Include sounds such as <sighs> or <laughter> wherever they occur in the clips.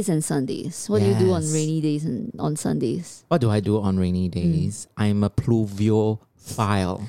Days and Sundays. What do you do on Yes. rainy days and on Sundays? What do I do on rainy Mm. days? I'm a pluviophile.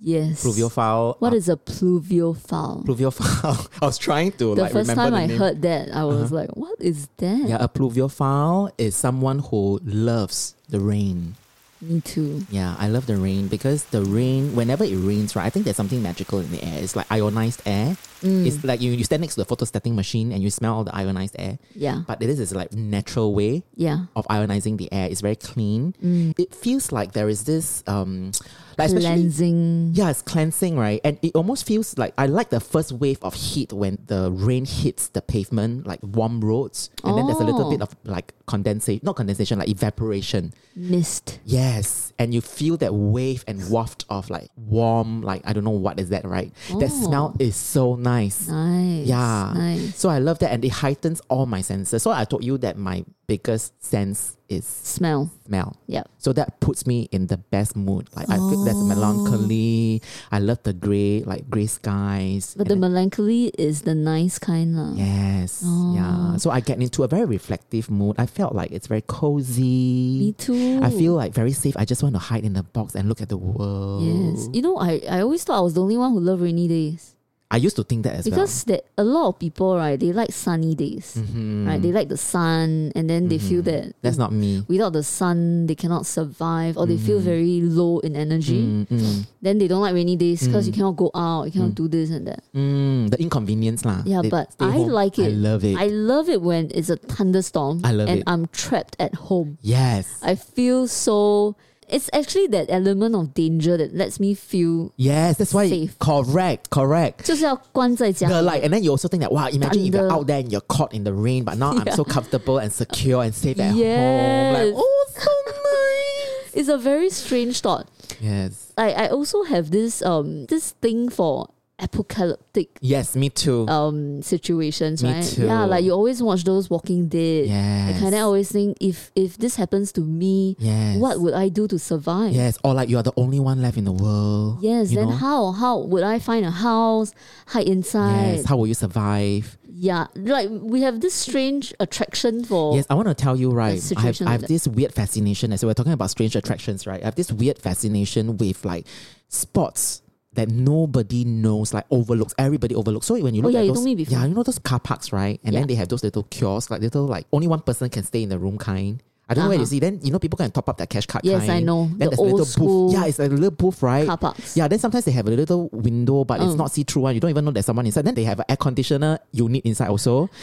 Yes. Pluviophile. What uh, is a pluviophile? pluviophile? <laughs> I was trying to the like first remember time the I name. heard that, I was like, "What is that?" Yeah, a pluviophile is someone who loves the rain. Me too. Yeah, I love the rain because the rain, whenever it rains, right, I think there's something magical in the air. It's like ionized air. Mm. It's like you, you stand next to the photostatic machine and you smell all the ionized air. Yeah. But this is like natural way Yeah. of ionizing the air. It's very clean. Mm. It feels like there is this um like Cleansing. yeah, it's cleansing, right? And it almost feels like I like the first wave of heat when the rain hits the pavement, like warm roads, and then there's a little Oh. bit of like condensation, not condensation, like evaporation. Mist. Yes, and you feel that wave and waft of like warm, like I don't know what is that, right? That Oh. smell is so nice. Nice. Yeah. Nice. So I love that, and it heightens all my senses. So I told you that my biggest sense is Smell. smell. Yeah. So that puts me in the best mood. Like I feel that's oh. melancholy. I love the grey, like grey skies. But the then- melancholy is the nice kind. lah. yes, Oh. yeah. So I get into a very reflective mood. I felt like it's very cozy. Me too. I feel like very safe. I just want to hide in the box and look at the world. Yes. You know, I, I always thought I was the only one who loved rainy days. I used to think that as Because that a lot of people, right, they like sunny days. well. Mhm. Right? They like the sun and then they feel Mhm. that That's not me. without the sun they cannot survive or they feel Mhm. very low in energy. Mm, mm, Then they don't like rainy days because you Mm. cannot go out, you cannot Mm. do this and that. mm. The inconvenience lah. Yeah, They but I home. like it. I love it. I love it when it's a thunderstorm I love and it. I'm trapped at home. yes. I feel so it's actually that element of danger that lets me feel yes, that's why. Safe. Correct, correct. 就是要关在家里 The like, and then you also think that wow, imagine if you're Thunder. out there and you're caught in the rain, but now I'm Yeah. so comfortable and secure and safe at home. Yes. Like, oh, so nice. It's a very strange thought. Yes, I, I also have this um this thing for apocalyptic yes, me too. um situations, Me right? too. Yeah, like you always watch those Walking Dead. I kind of always think if if this happens to me, yes, what would I do to survive? Yes, or like you are the only one left in the world. Yes, then know? how how would I find a house, hide inside? Yes, how will you survive? yeah, like we have this strange attraction for Yes, I want to tell you, right? I have, I have this weird fascination. As we're talking about strange attractions, right? I have this weird fascination with like spots that nobody knows, like overlooks. Everybody overlooks. So when you Oh, look yeah, at you those, told me before. yeah, you know those car parks, right? And Yeah. then they have those little kiosks, like little like only one person can stay in the room kind. I don't know where you Uh-huh. see. Then you know people can top up their cash card. Kind. Yes, kind. I know. Then The there's a old little booth. Yeah, it's a little booth, right? car parks. Yeah, then sometimes they have a little window, but it's Mm. not see through one. You don't even know there's someone inside. Then they have an air conditioner unit inside also. <laughs>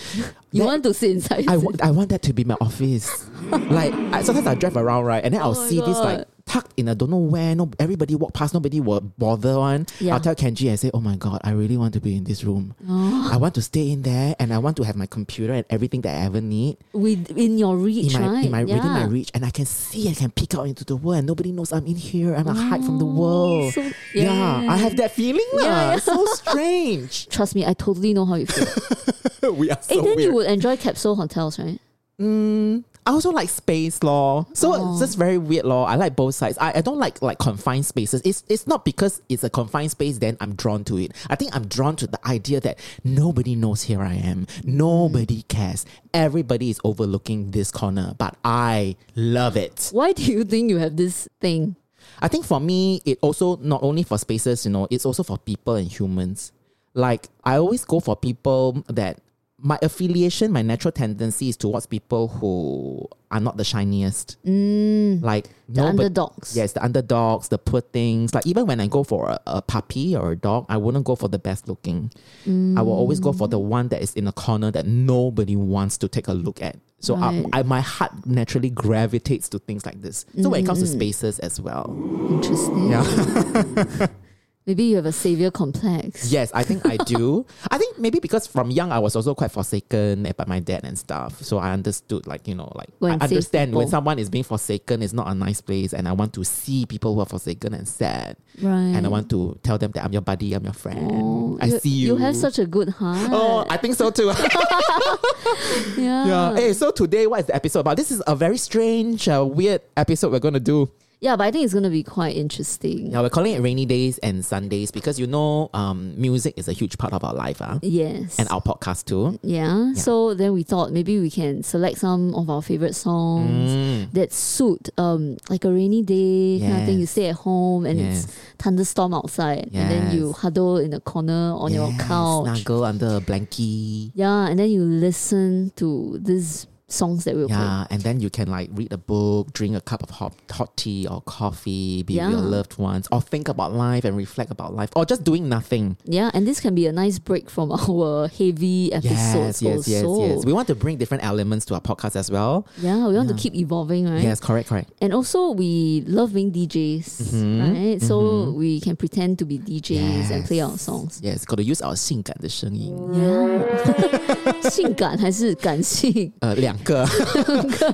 You That- want to sit inside? I want, I want that to be my office. like I, sometimes I drive around right, and then I'll Oh my see this like God. Tucked in a don't know where. No, everybody walk past, nobody will bother one. Yeah. I'll tell Kenji, I say, oh my god, I really want to be in this room. Oh, I want to stay in there, and I want to have my computer and everything that I ever need within your reach, in my right? in my within my reach, and I can see, I can peek out into the world, and nobody knows I'm in here. I'm a hide from the Oh, world. so- yeah. I have that feeling. Yeah, lah. yeah. So strange. <laughs> Trust me, I totally know how you feel. <laughs> we are hey, so then weird. you would enjoy capsule hotels, right? Mm, I also like space law. So Oh. it's just very weird law. I like both sides. I, I don't like like confined spaces. It's it's not because it's a confined space then I'm drawn to it. I think I'm drawn to the idea that nobody knows here I am. Nobody mm. cares. Everybody is overlooking this corner, but I love it. Why do you think you have this thing? I think for me, it also not only for spaces, you know, it's also for people and humans. Like I always go for people that my affiliation, my natural tendency is towards people who are not the shiniest. Mm, Like the nobody- underdogs. Yes, the underdogs, the poor things. Like even when I go for a, a puppy or a dog, I wouldn't go for the best looking. I will always go for the one that is in a corner that nobody wants to take a look at. So Right. I, I, my heart naturally gravitates to things like this. So when it comes to Mm. spaces as well, Interesting. yeah. <laughs> Maybe you have a savior complex. <laughs> Yes, I think I do. I think maybe because from young I was also quite forsaken by my dad and stuff. So I understood, like you know, like When I understand when someone is being forsaken, it's not a nice place, and I want to see people who are forsaken and sad, Right. and I want to tell them that I'm your buddy, I'm your friend. Oh, I see you. You have such a good heart. Oh, I think so too. <laughs> <laughs> yeah. yeah. Hey, so today what is the episode about? This is a very strange, uh, weird episode we're going to do. Yeah, but I think it's gonna be quite interesting. Yeah, we're calling it rainy days and Sundays because you know, um, music is a huge part of our life, huh? Yes. and our podcast too. yeah. So then we thought maybe we can select some of our favorite songs Mm. that suit um like a rainy day kind of thing. You Yes. stay at home and Yes. it's thunderstorm outside, and then you huddle in a corner on your Yes, couch. Snuggle under a blankie. Yeah, and then you listen to these songs that we'll play. Yeah, and then you can like read a book, drink a cup of hot, hot tea or coffee, be with your Yeah. loved ones, or think about life and reflect about life, or just doing nothing. Yeah, and this can be a nice break from <laughs> our heavy episodes Yes, yes, yes, also. yes. We want to bring different elements to our podcast as well. yeah, we want Yeah. to keep evolving, right? Yes, correct, correct. And also, we love being DJs, Mhm, right? So we can pretend to be DJs and play our Yes. songs. Yes, got to use our 性感的声音。 Yeah. <laughs> 性感还是感性？呃，两 个，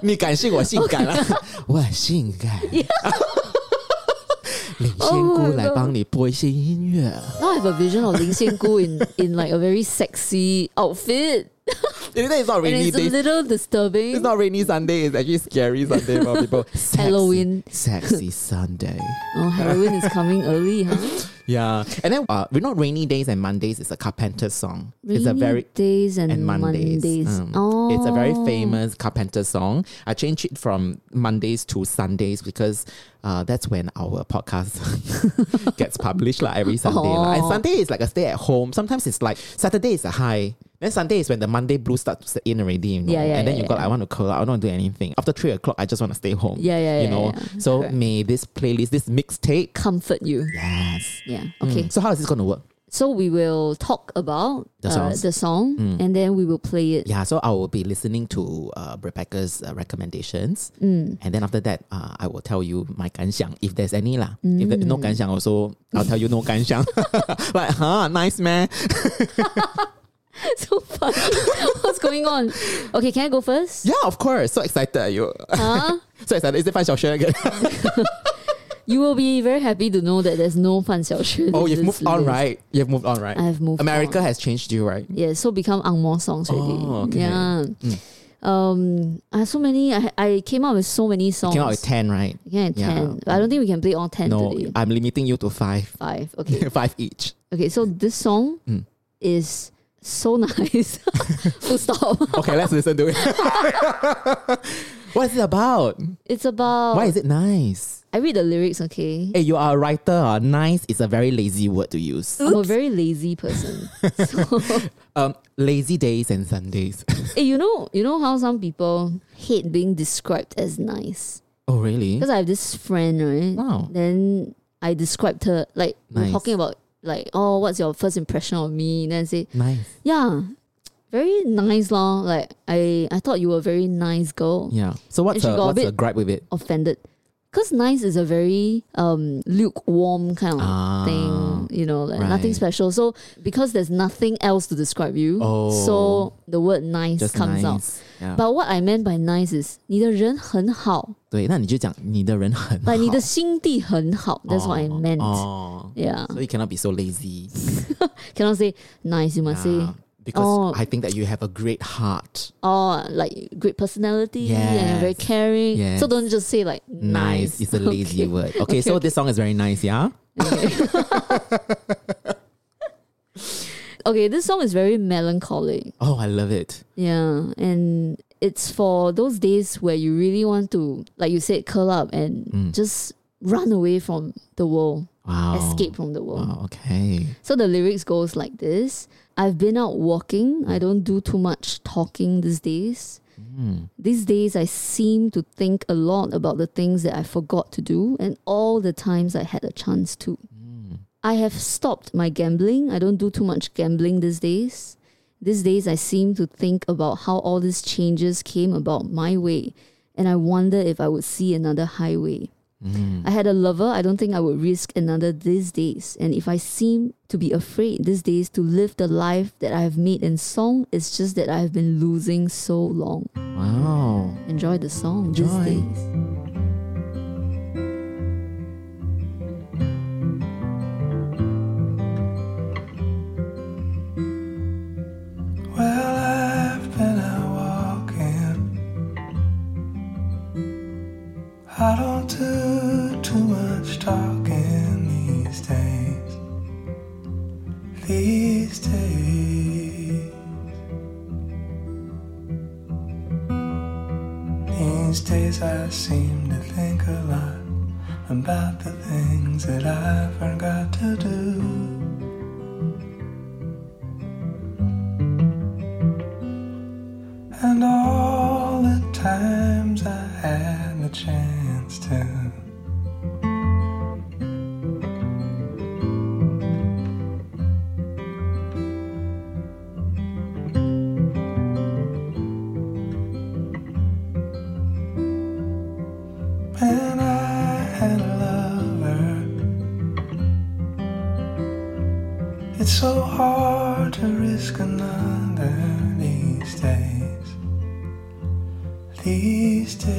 你感性，我性感啊，我很性感。林仙 Oh 姑来帮你播一些音乐。Now I have a vision of Ling Xian Gu in, in like a very sexy outfit. Is not rainy it's a little disturbing. It's not rainy Sunday. It's actually scary Sunday for people. <laughs> Sexy- Halloween. <laughs> Sexy Sunday. Oh, Halloween is coming early, huh? <laughs> Yeah. And then uh, we know rainy days and Mondays is a Carpenter song. it's a Rainy very days and, and Mondays. Um, oh, It's a very famous Carpenter song. I changed it from Mondays to Sundays because uh, that's when our podcast gets published like every Sunday. lah. And Oh. Sunday is like a stay at home. Sometimes it's like Saturday is a high. Then Sunday is when the Monday blues start to set in already, you know. Yeah, yeah, and then yeah, you got yeah. I want to curl up, I don't want to do anything. After three o'clock, I just want to stay home. Yeah, yeah, You yeah, know. yeah. So Correct. may this playlist, this mixtape. comfort you. Yes. Yeah. Okay. Mm. So how is this gonna work? So we will talk about The uh, songs. the song, Mm. and then we will play it. Yeah, so I will be listening to uh, Rebecca's uh, recommendations, Mm. and then after that, uh, I will tell you my 感想 if there's any lah. If there, Mm. no 感想 also, I'll tell you no 感想. <laughs> like, huh, nice man. <laughs> <laughs> so funny. What's going on? Okay, can I go first? Yeah, of course. So excited are you? Huh? <laughs> so excited. Is it Fan Xiaoxuan again? <laughs> you will be very happy to know that there's no Fan Xiaoxuan. Oh, you've moved list. on, right? You've moved on, right? I've moved America on. has changed you, right? Yeah, so become Ang Mo songs already. Oh, okay. Yeah. Mm. Um, I have so many. I, I came up with so many songs. You came out with ten, right? Yeah, ten. Yeah. I don't think we can play all ten no, today. I'm limiting you to five. Five, okay. five each. Okay, so this song mm. is so nice. <laughs> Full stop. <laughs> Okay, let's listen to it. <laughs> what is it about? It's about. Why is it nice? I read the lyrics. Okay. Hey, you are a writer. Uh, nice is a very lazy word to use. I'm a very lazy person. so, Um, lazy days and Sundays. hey, you know, you know how some people hate being described as nice. oh, really? Because I have this friend, right? Wow. Then I described her like we're talking about like, oh, what's your first impression of me? And then I say, Nice. yeah, very nice, lor. Like I, I thought you were a very nice girl. Yeah. So what's a, got a what's a gripe with it? Offended. Because nice is a very um lukewarm kind of Ah, thing, you know, like nothing special. So because there's nothing else to describe you, Oh. so the word nice comes out. nice. Yeah. But what I meant by nice is 你的人很好，对，那你就讲你的人很好。 like 你的心地很好。That's what I Oh, meant. Oh. Yeah, So you cannot be so lazy. <laughs> cannot say nice. You must say Yeah, because Oh. I think that you have a great heart. oh, like great personality and you're very Yes. caring. Yes. So don't just say like Nice nice. is <laughs> a lazy Okay. word. Okay, so this song is very nice, yeah? Okay. <laughs> okay, this song is very melancholic. Oh, I love it. Yeah, and it's for those days where you really want to, like you said, curl up and Mm. just run away from the world, Wow. escape from the world. Wow, okay. So the lyrics goes like this. I've been out walking. I don't do too much talking these days. Mm. These days I seem to think a lot about the things that I forgot to do and all the times I had a chance to. I have stopped my gambling. I don't do too much gambling these days. These days, I seem to think about how all these changes came about my way, and I wonder if I would see another highway. Mm. I had a lover. I don't think I would risk another these days. And if I seem to be afraid these days to live the life that I have made in song, it's just that I have been losing so long. Wow. Enjoy the song Enjoy. these days. Well, I've been out walking. I don't do too much talking these days. These days. These days I seem to think a lot about the things that I forgot to do. And all the times I had the chance to. It's so hard to risk another These days.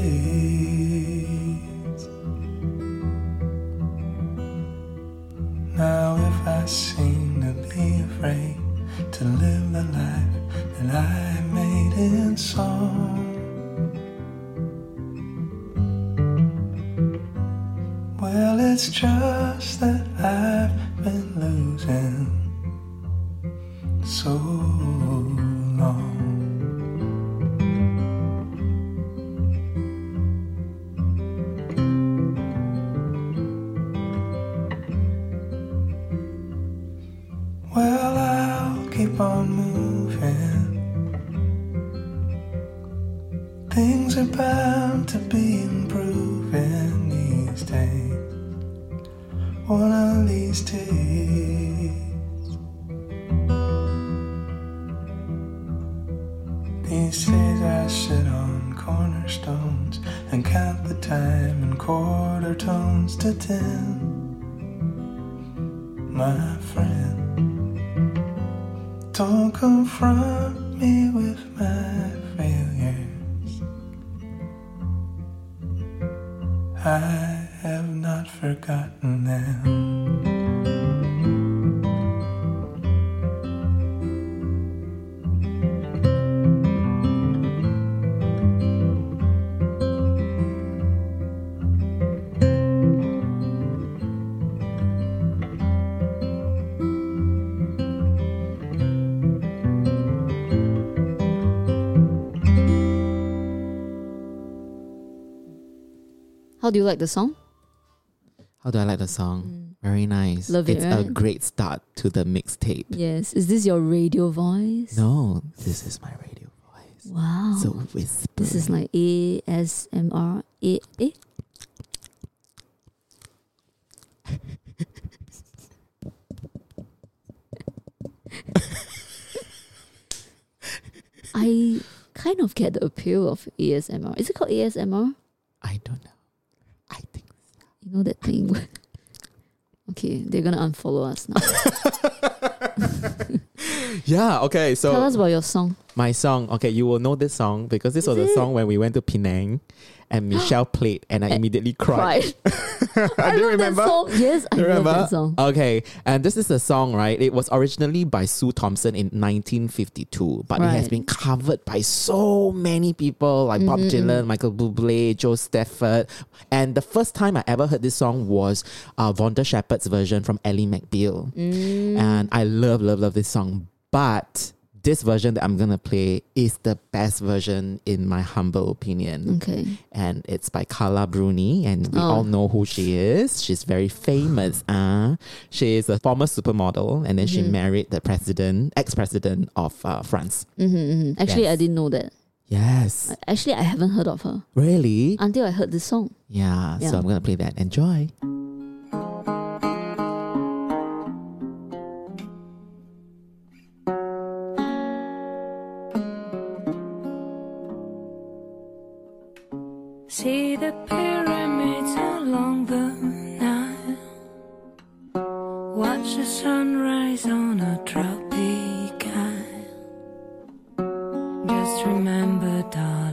Now, if I seem to be afraid to live the life that I made in song. Well, it's just that How do you like the song? How do I like the song? Very nice. Mm. Love it, it's a great start to the mixtape. Yes. Is this your radio voice? No, this is my radio voice. Wow. So whisper. this is like ASMR. A- eh? <laughs> I kind of get the appeal of ASMR. Is it called ASMR? I don't know. I think You know that thing? where- <laughs> okay, they're gonna unfollow us now. <laughs> Yeah, okay. So Tell us about your song. my song, okay, you will know this song because this Is was a song when we went to Penang and Michelle played and I Eh, immediately cried. Cried. <laughs> <laughs> I I do remember. that song. Yes, I remember? that song. Okay, and this is a song, right? It was originally by Sue Thompson in 1952, but it has been covered by so many people like Bob Mm-hmm, Dylan, Michael Bublé, Jo Stafford. And the first time I ever heard this song was uh, Vonda Shepard's version from Ally McBeal. Mm. And I love, love, love this song. But this version that I'm gonna play is the best version in my humble opinion Okay. and it's by Carla Bruni, and we Oh. all know who she is. She's very famous. Uh, she is a former supermodel, and then she Mm-hmm. married the president, ex-president of uh, France. hmm hmm Actually, I didn't know that. Yes, Actually, I haven't heard of her really? until I heard this song. Yeah. Yeah. So I'm gonna play that. Enjoy. The pyramids along the Nile. Watch the sunrise on a tropic isle. Just remember, darling,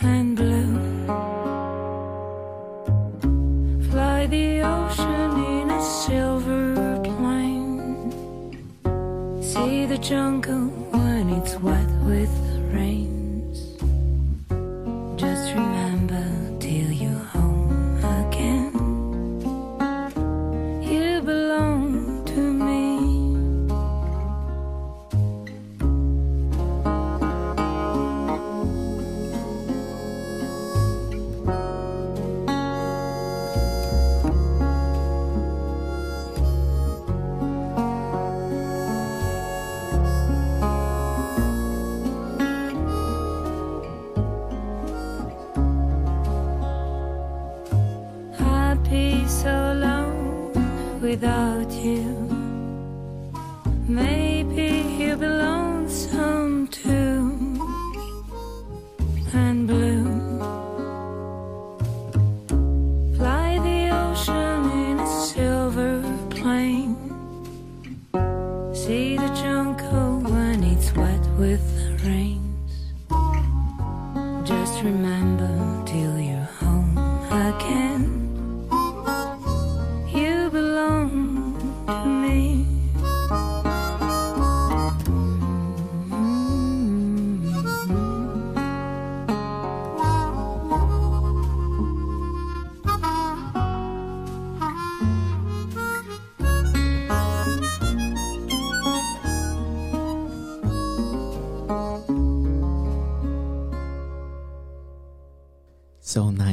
And blue. Fly the ocean in a silver plane. See the jungle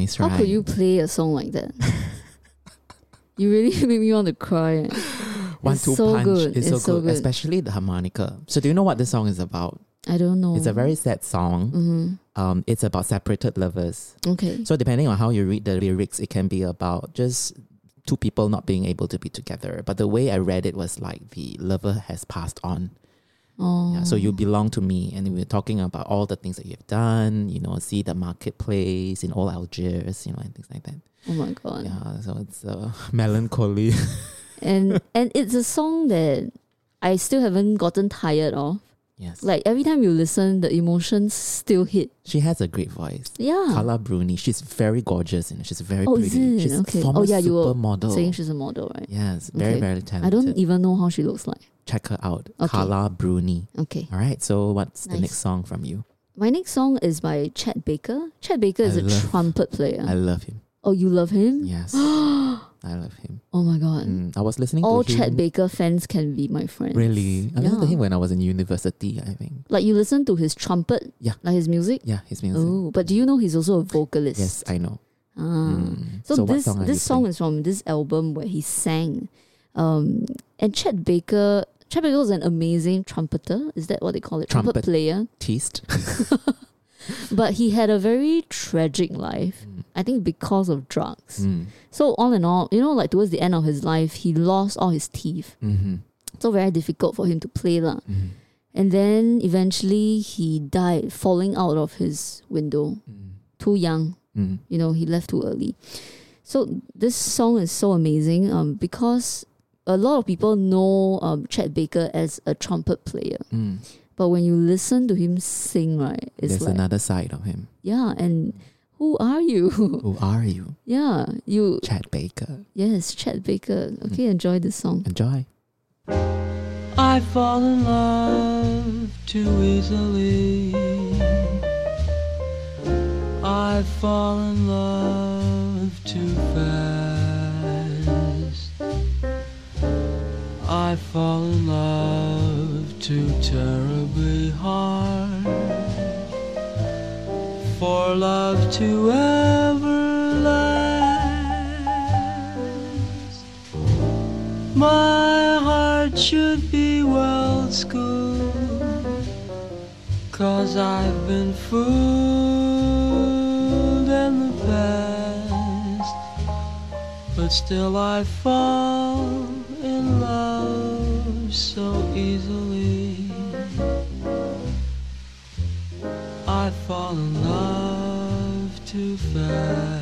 Nice, How could you play a song like that? <laughs> you really <laughs> make me want to cry. eh. One It's two so punch good. is so, so good, especially the harmonica. So do you know what this song is about? I don't know. It's a very sad song. hmm Um, it's about separated lovers. Okay. So depending on how you read the lyrics, it can be about just two people not being able to be together. But the way I read it was like the lover has passed on. Oh. Yeah, so you belong to me, and we we're talking about all the things that you've done. You know, see the marketplace in all Algiers, you know, and things like that. Oh my god. Yeah, so it's uh, <laughs> melancholy. <laughs> And and it's a song that I still haven't gotten tired of. yes, Like every time you listen, the emotions still hit. she has a great voice. Yeah. Carla Bruni, she's very gorgeous and she's very Oh, is pretty. it? She's Okay. Oh, yeah, you were supermodel. Saying she's a model, right? yes, very Okay. very talented. I don't even know how she looks like. Check her out. Okay. Carla Bruni. Okay. All right. So what's the next song from you? My next song is by Chad Baker. Chad Baker is I a love- trumpet player. I love him. oh, you love him? Yes, <gasps> I love him. Oh my god. Mm, I was listening All to him. Chet Baker fans can be my friends. Really, I listened to him when I was in university. I think. Like you listen to his trumpet? Yeah. Like his music? Yeah, his music. Oh, but do you know he's also a vocalist? Yes, I know. Ah. Mm. So, what this song this song playing? is from this album where he sang. Um, and Chad Baker, Chet Baker was an amazing trumpeter. Is that what they call it? Trumpet, Trumpet. player. Teased. <laughs> But he had a very tragic life. Mm. I think because of drugs. Mm. So all in all, you know, like towards the end of his life, he lost all his teeth. Mm-hmm. So very difficult for him to play lah. Mm. And then eventually he died falling out of his window. Mm. Too young. Mm. you know he left too early so this song is so amazing um, because a lot of people know um, Chet Baker as a trumpet player Mm. but when you listen to him sing right it's There's like another side of him. yeah and who are you <laughs> Who are you? yeah you Chad Baker. yes Chad Baker okay enjoy this song Enjoy. I fall in love too easily. I fall in love too fast. I fall in love too terribly hard. For love to ever last. My heart should be well schooled. Cause I've been fooled in the past. But still I fall in love so easily. I fall in love too fast.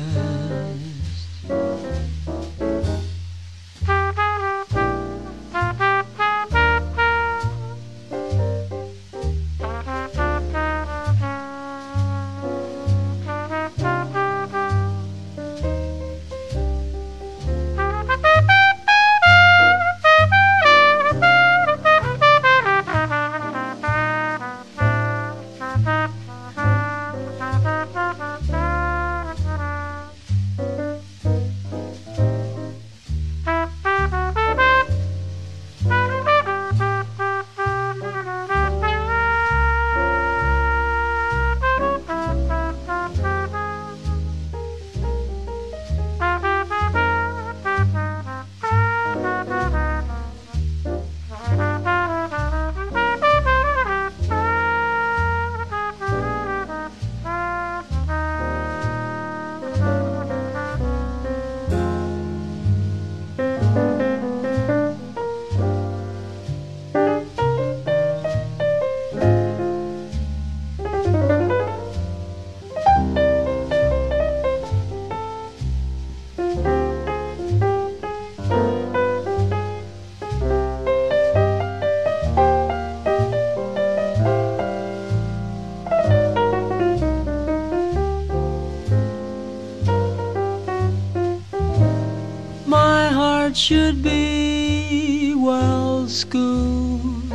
Should be well schooled.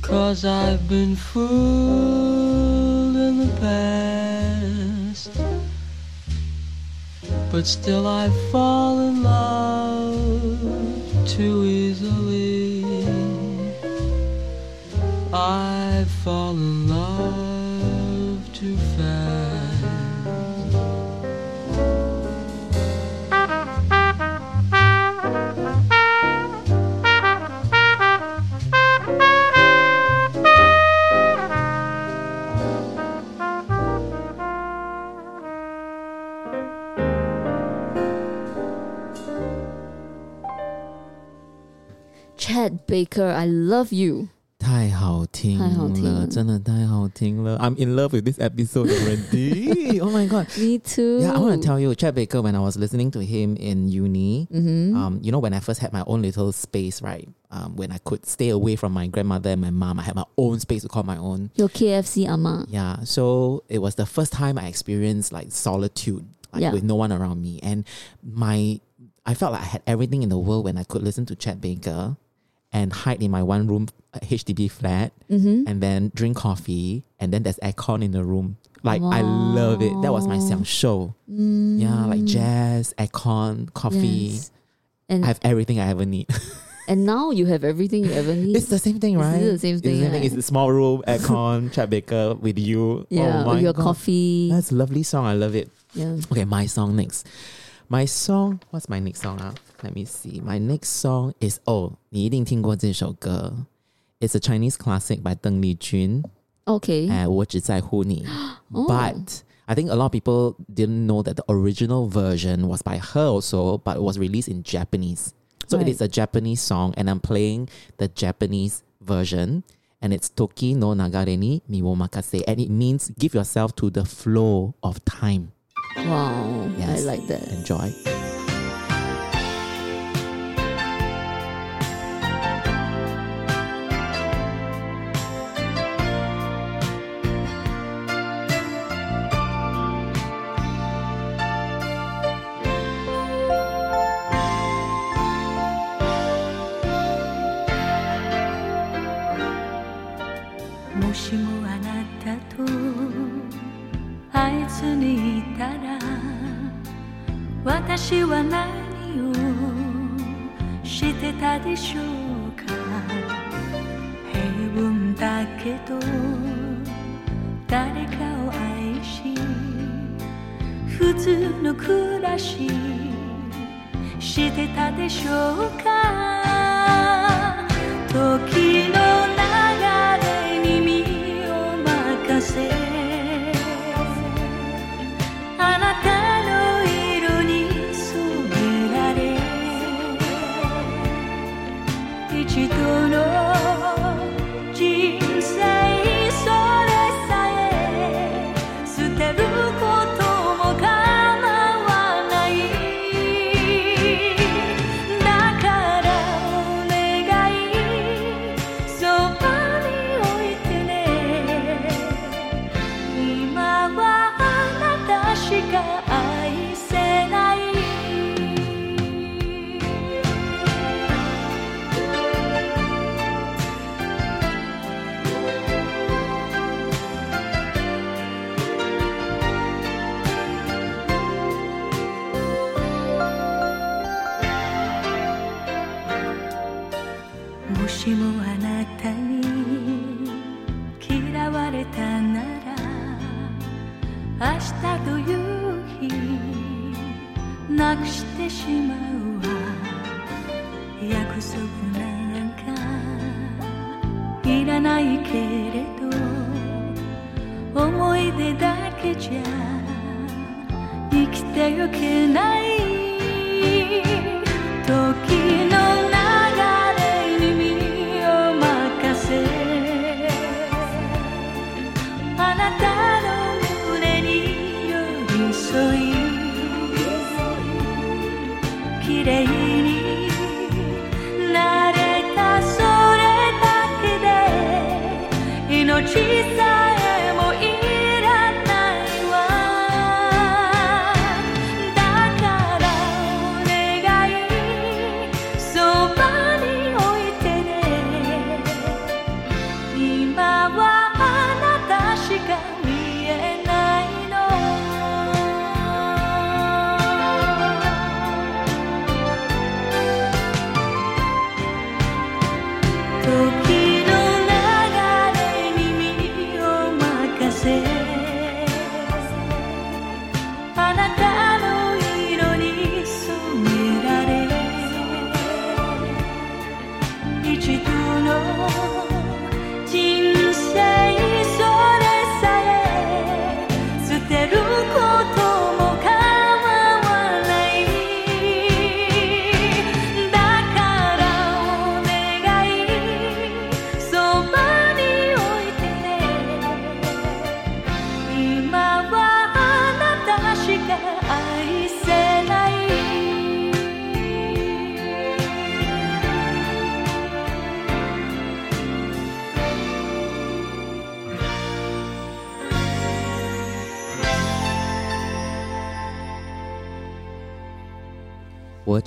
Cause I've been fooled in the past. But still I fall in love too easily. I fall in love Baker, I love you. 太好听太好听了了，真的太好听了。I'm in love with this episode already. <laughs> oh my god. Me too. Yeah, I want to tell you, Chad Baker, when I was listening to him in uni, Mm-hmm. um, you know, when I first had my own little space, right? Um, when I could stay away from my grandmother and my mom, I had my own space to call my own. Your KFC ama. Yeah, so it was the first time I experienced like solitude, like Yeah. with no one around me. And my, I felt like I had everything in the world when I could listen to Chad Baker and hide in my one room uh, HDB flat Mm-hmm. and then drink coffee and then there's aircon in the room. Like I love it. That was my xiang show. Yeah, like jazz, aircon, coffee. Mm. Yes. And I have everything I ever need. <laughs> and now you have everything you ever need. it's the same thing, right? It's the same thing, It's, right? it's the small room, aircon, <laughs> Chad Baker with you. yeah, oh my with your God. coffee. That's a lovely song. I love it. yeah. Okay, my song next. My song, what's my next song? Ah? Let me see. My next song is "Oh." You 一定听过这首歌. It's a Chinese classic by 邓丽君。Okay. Uh, 我只在乎你. Oh. But I think a lot of people didn't know that the original version was by her also, but it was released in Japanese. So right. it is a Japanese song, and I'm playing the Japanese version. And it's Toki no Nagare ni Mi wo Makase. And it means give yourself to the flow of time. Wow. Yes. I like that. Enjoy. でしょうか。平凡だけど誰かを愛し普通の暮らししてたでしょうか。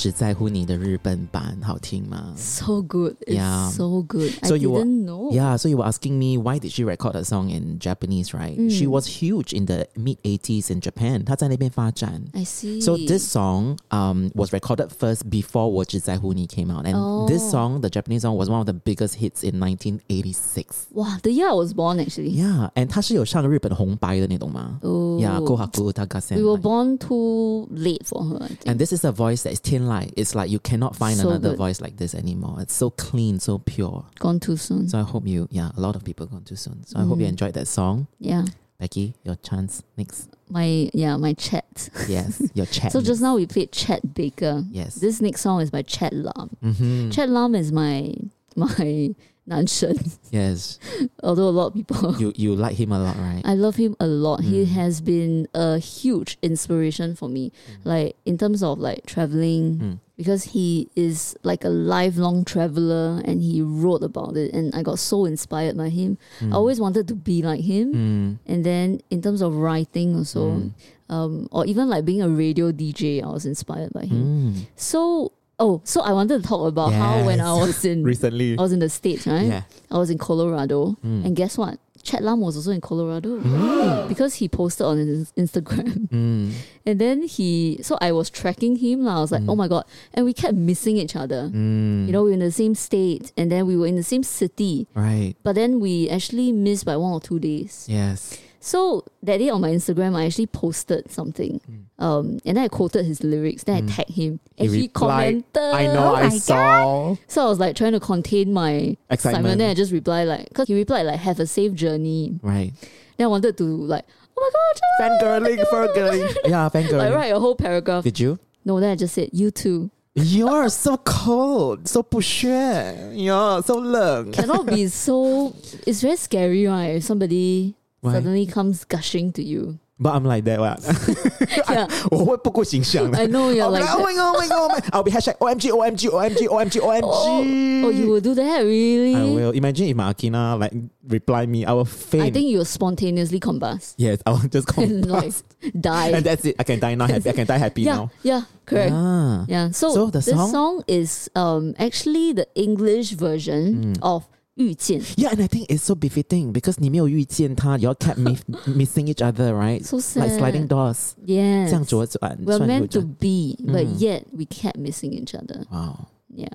只在乎你的日本版好听吗 So good, yeah, so good. I didn't. Yeah, so you were asking me why did she record her song in Japanese, right? Mm. She was huge in the mid 80s in Japan. I see. So this song um, was recorded first before 我只在乎你 came out. And oh. this song, the Japanese song, was one of the biggest hits in 1986. Wow, the year I was born actually. Yeah, and 她是有上日本红白的，你懂吗？Oh. Yeah, Kohaku Uta Gassen. We were born too late for her, And this is a voice that is tin light. It's like you cannot find so another good. voice like this anymore. It's so clean, so pure. Gone too soon. So I hope you, yeah, a lot of people gone too soon. So I hope you Mm. enjoyed that song. yeah. Becky, your chance next. My yeah, my chat. Yes, <laughs> your chat. So just now we played Chet Baker. Yes. This next song is by Chet Lam. Mhm. Chet Lam is my <laughs> my 男神 Yes, <laughs> although a lot of people you you like him a lot, right? I love him a lot. He Mm. has been a huge inspiration for me. Like in terms of like traveling Mm. Because he is like a lifelong traveler and he wrote about it and I got so inspired by him. I always wanted to be like him. Mm. And then in terms of writing also, Mm. um, or even like being a radio DJ, I was inspired by him. Mm. So oh, so I wanted to talk about how when I was in <laughs> Recently, I was in the States, right? yeah. I was in Colorado. Mm. And guess what? Chet Lam was also in Colorado <gasps> because he posted on his <laughs> Instagram. Mm. And then he, so I was tracking him. I was like, Mm. oh my God. And we kept missing each other. Mm. You know, we were in the same state and then we were in the same city. right? But then we actually missed by one or two days. Yes. So that day on my Instagram, I actually posted something. Um, and then I quoted his lyrics. Then I tagged him. And he, replied, commented. I know. Oh I my saw. so I was like trying to contain my Excitement. excitement. Then I just replied like, because he replied like, "Have a safe journey." Right. Then I wanted to like, oh my god, Fangirling, fangirling. <laughs> Yeah, fangirling. like write a whole paragraph. Did you? No, then I just said, "You too." You're so cold, so 不屑. You're so 冷. Cannot be so. It's very scary, right? If somebody right. suddenly comes gushing to you. But I'm like that. What? <laughs> yeah. <laughs> Oh, I, I know you're I'll like, like oh my god, oh my god, oh my. I'll be hashtag OMG, OMG, OMG, OMG, OMG. Oh, oh, you will do that really? I will. Imagine if my Akina like reply me, I will faint. I think you'll spontaneously combust. Yes, I will just <laughs> combust. like, die. And that's it. I can die now. happy. I can die happy yeah, now. Yeah, correct. Ah. Yeah. So, so the song? this song is um actually the English version mm. of 遇见. Yeah, and I think it's so befitting because 你没有遇见他, you all kept <laughs> mi- missing each other, right? So sad. Like sliding doors. Yes. 这样左转, We're 算 meant to 右转. be, but Mm. yet we kept missing each other. Wow. Yeah.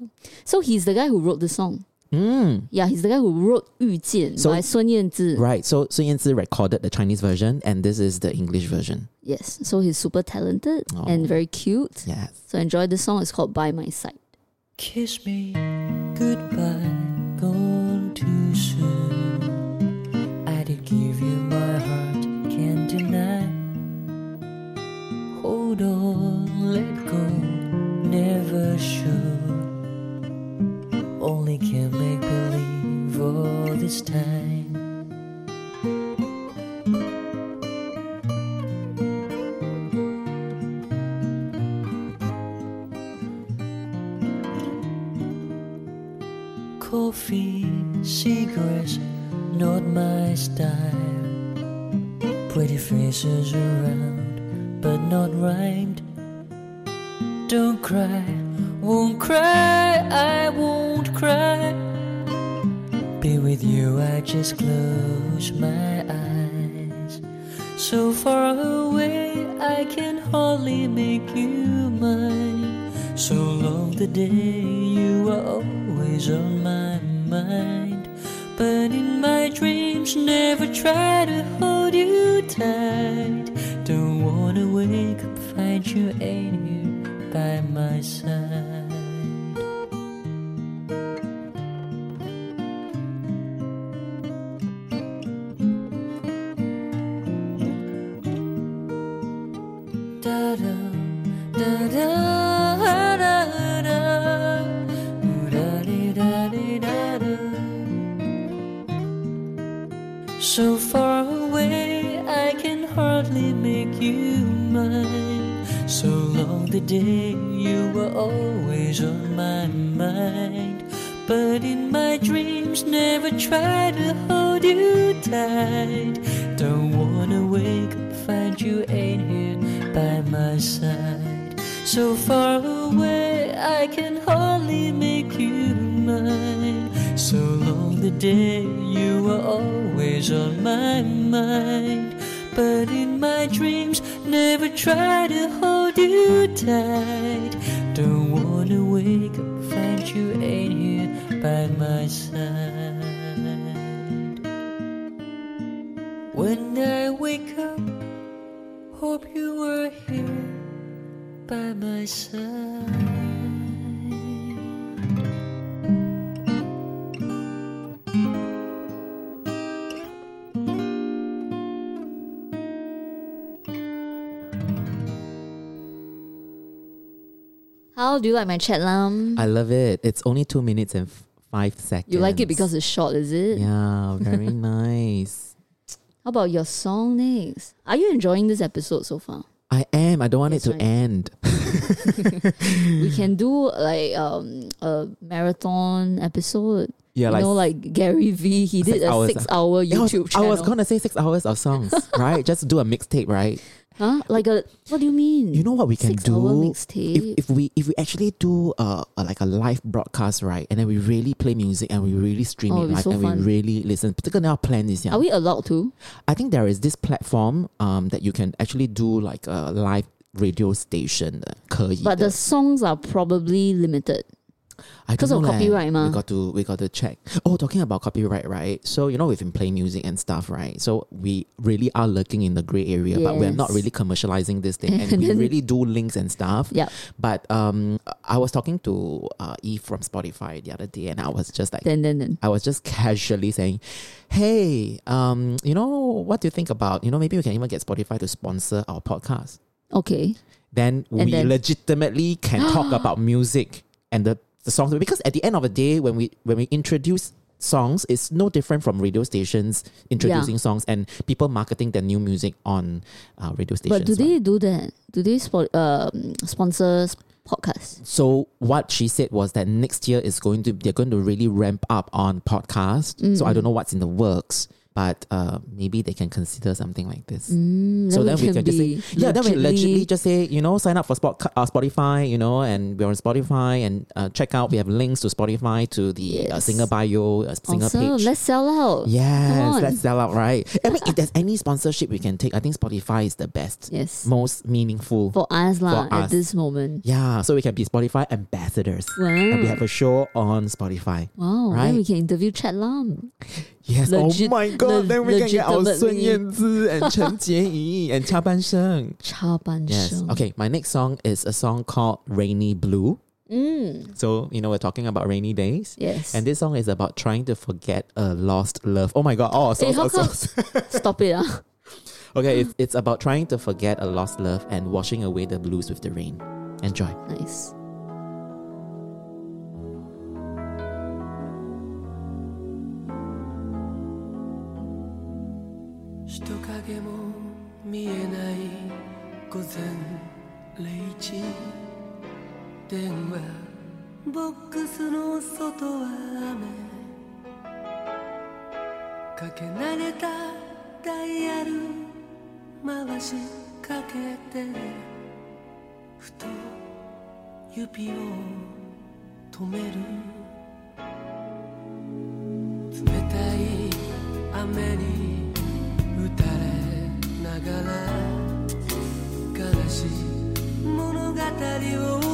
So he's the guy who wrote the song. Mm. Yeah, he's the guy who wrote 遇见 So- by Sun Yanzi. Right. So Sun Yanzi recorded the Chinese version, and this is the English version. Yes. So he's super talented Oh. and very cute. Yes. So enjoy the song. It's called By My Side. Kiss me goodbye, this time. Coffee, cigarettes, not my style. Pretty faces around, but not rhymed. Don't cry, won't cry, I won't cry. Be with you, I just close my eyes. So far away, I can hardly make you mine. So long the day you are always on my mind. But in my dreams, never try to hold you tight. Don't wanna wake up, find you ain't here by my side. Side so far away I can hardly make you mine. So long the day you were always on my mind. But in my dreams, never try to hold you tight. Don't wanna wake up, find you ain't here by my side. When I wake up, hope you were here by my side. How do you like my Chet Lam? I love it. It's only two minutes and f- five seconds. you like it because it's short, is it? Yeah, very <laughs> nice. How about your song next? Are you enjoying this episode so far? I am. I don't want That's it to right. end. <laughs> we can do like um a marathon episode. Yeah, you like know, like Gary V. He Six did a hours, six-hour Yeah, I was, YouTube I was gonna say six hours of songs, <laughs> right? Just do a mixtape, right? huh? Like a what do you mean? You know what we can Six-hour do? mixtape. If, if we if we actually do uh, a like a live broadcast, right, and then we really play music and we really stream Oh, it it'd be live so and fun. we really listen. Particularly now, plan is yeah. Are we allowed to? I think there is this platform um that you can actually do like a live radio station. 的可以 But the 的 songs are probably limited. Because of copyright. We got to we got to check. Oh, talking about copyright, right? So you know we've been playing music and stuff, right? So we really are lurking in the gray area, but we're not really commercializing this thing, and <laughs> And we really do links and stuff. Yeah. But um, I was talking to uh, Eve from Spotify the other day, and I was just like, Then then then. I was just casually saying, "Hey, um, you know, what do you think about you know maybe we can even get Spotify to sponsor our podcast? Okay. Then we then- legitimately can talk <gasps> about music and the the songs because at the end of the day, when we when we introduce." Songs it's no different from radio stations introducing songs and people marketing their new music on uh, radio stations. But do right? they do that? Do they spo- um, sponsor podcasts? So what she said was that next year is going to they're going to really ramp up on podcast. So I don't know what's in the works, but uh, maybe they can consider something like this. Mm, So then we can just say, yeah, then we legitly- just say, you know, sign up for Spot, uh, Spotify, you know, and we're on Spotify and uh, check out. We have links to Spotify to the uh, singer bio, uh, singer Awesome. page. Let's sell out. Yes, let's sell out, right? I mean, if there's any sponsorship we can take, I think Spotify is the best, Yes. most meaningful. For us lah, For at this moment. yeah, so we can be Spotify ambassadors. Wow. And we have a show on Spotify. wow. Right? Then we can interview Chet Lam. Yes. Legit- oh my god. then we can get our Sun. Yanzi and <laughs> Chen Jieyi and Cha Ban Sheng. Cha Ban Yes. Sheng. Okay. My next song is a song called Rainy Blue. Mm. So, you know, we're talking about rainy days. Yes. And this song is about trying to forget a lost love. Oh my god. Oh, songs, how oh, come- <laughs> Stop it. Ah. <laughs> Okay, it's, it's about trying to forget a lost love and washing away the blues with the rain. Enjoy. Nice. 人影も見えない午前0時。電話。ボックスの外は雨。かけ慣れたダイヤル回しかけて。ふと指を止める。冷たい雨に物語を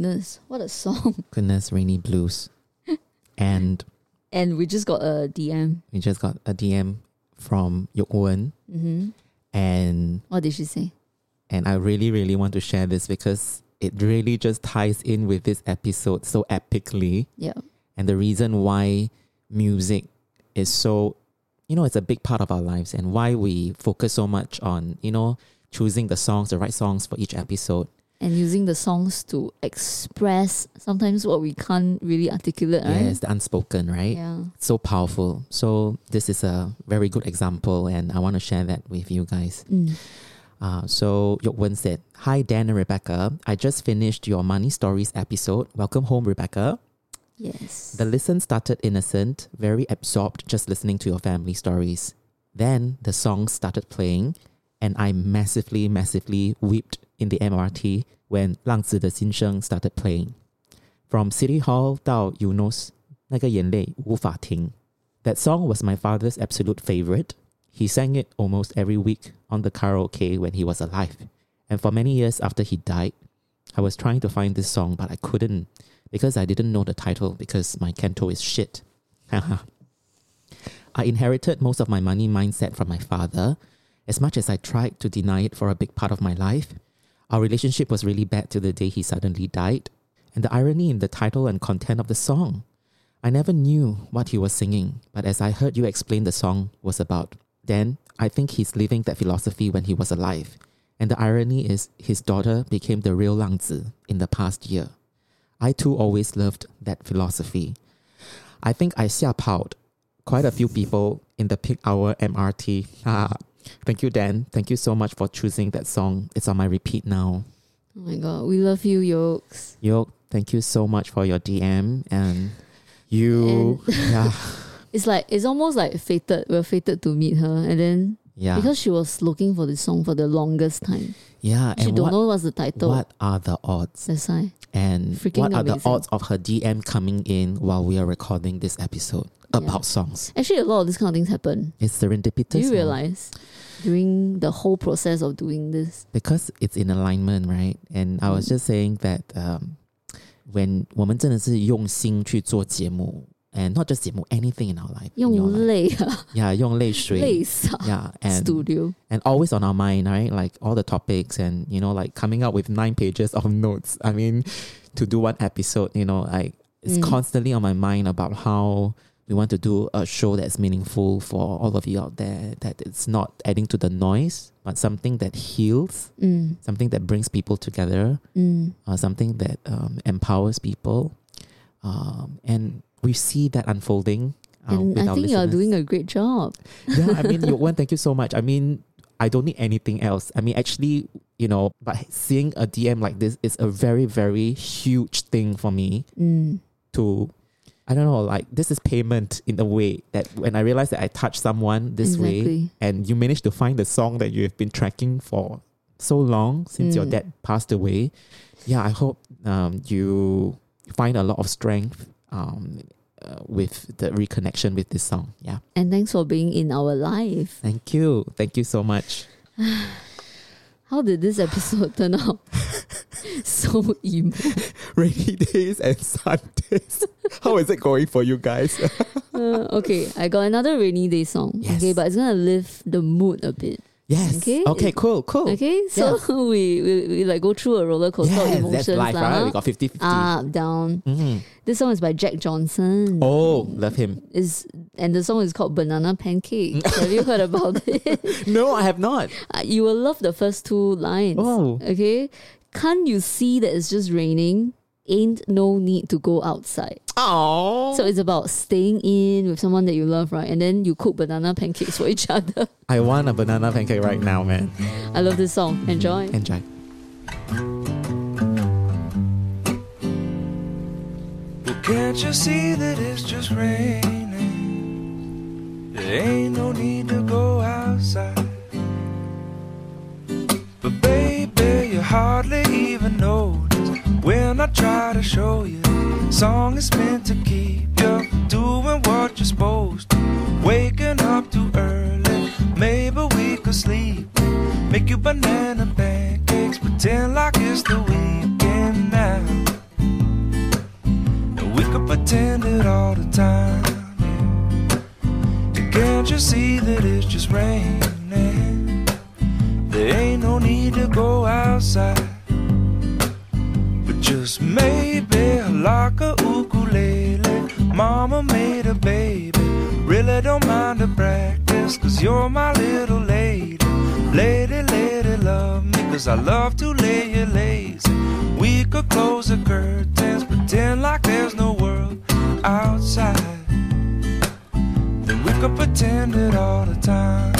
Goodness, what a song! <laughs> Goodness, rainy blues. <laughs> and And we just got a DM. we just got a DM from Yok Wen, hmm and What did she say? and I really, really want to share this because it really just ties in with this episode so epically. Yeah. and the reason why music is so you know it's a big part of our lives and why we focus so much on you know choosing the songs the right songs for each episode And using the songs to express sometimes what we can't really articulate, right? yes the unspoken right Yeah. so powerful so this is a very good example and i want to share that with you guys Mm. uh, so Yokwen said hi dan and rebecca i just finished your money stories episode welcome home rebecca Yes. The listen started innocent, very absorbed just listening to your family stories. Then the songs started playing, and I massively, massively wept in the MRT when 浪子的心声 started playing. From City Hall 到 Eunos, 那个眼泪无法停. That song was my father's absolute favorite. He sang it almost every week on the karaoke when he was alive. And for many years after he died, I was trying to find this song, but I couldn't because I didn't know the title because my Canto is shit. <laughs> Haha. I inherited most of my money mindset from my father. As much as I tried to deny it for a big part of my life, our relationship was really bad till the day he suddenly died. And the irony in the title and content of the song. I never knew what he was singing, but as I heard you explain the song was about, then I think he's living that philosophy when he was alive. And the irony is his daughter became the real Lang in the past year. I too always loved that philosophy. I think I xiapaoed quite a few people in the peak hour MRT. <laughs> Thank you, Dan. Thank you so much for choosing that song. It's on my repeat now. Oh my god, we love you, Yokes. Yo, thank you so much for your DM and you. <laughs> yeah, It's like it's almost like fated. We're fated to meet her, and then yeah, because she was looking for this song for the longest time, yeah. she And don't what, know what's the title. what are the odds? That's why. And Freaking what are the odds of her DM coming in while we are recording this episode about songs? Actually, a lot of these kind of things happen. It's serendipitous. Do you now. realize during the whole process of doing this? because it's in alignment, right? And I was Mm. just saying that um, when 我们真的是用心去做节目 and not just 节目 anything in our life. in your 用 life. 泪啊， Yeah, 用泪水.泪洒 Yeah, and studio。 and always on our mind, right? Like all the topics and you know, like coming up with nine pages of notes. I mean, to do one episode, you know, like it's Mm. constantly on my mind about how we want to do a show that's meaningful for all of you out there, that it's not adding to the noise, but something that heals, 嗯 something that brings people together, 嗯 uh, something that um, empowers people. Um, and we see that unfolding. Uh, and I think you are doing a great job. <laughs> Yeah, I mean, <laughs> Yowan, thank you so much. I mean, I don't need anything else. I mean, actually, you know, but seeing a DM like this is a very, very huge thing for me Mm. to, I don't know, like this is payment in a way that when I realize that I touched someone this way and you managed to find the song that you have been tracking for so long since your Mm. dad passed away. Yeah, I hope um, you find a lot of strength um, uh, with the reconnection with this song. Yeah. And thanks for being in our life. Thank you. Thank you so much. <sighs> How did this episode <laughs> turn out? <laughs> so emo. <laughs> Rainy days and Sundays. <laughs> How is it going for you guys? Uh, okay, I got another rainy day song. Yes. Okay, but it's gonna lift the mood a bit. yes. Okay. Okay, cool, cool. Okay, so we, we we like go through a roller coaster of Yes, emotions that's life, right? We got 50 50. Up, down. Mhm. This song is by Jack Johnson. Oh, love him. Is and the song is called Banana Pancake. Have you heard about it? No, I have not. Uh, you will love the first two lines. Oh. Okay. Can't you see that it's just raining? Ain't no need to go outside. Oh. So it's about staying in with someone that you love, right? And then you cook banana pancakes for each <laughs> other. I want a banana pancake right now, man. I love this song. Enjoy. Enjoy. Well, can't you see that it's just raining? There ain't no need to go outside. But baby, you hardly even notice when I try to show you. Song is meant to keep you doing what you're supposed to. Waking up too early, maybe we could sleep. Make you banana pancakes, pretend like it's the weekend now. And we could pretend it all the time. And can't you see that it's just raining? There ain't no need to go outside. But just maybe like a ukulele. Mama made a baby. Really don't mind the practice, cause you're my little lady. Lady, lady, love me, cause I love to lay you lazy. We could close the curtains, pretend like there's no world outside. Then we could pretend it all the time,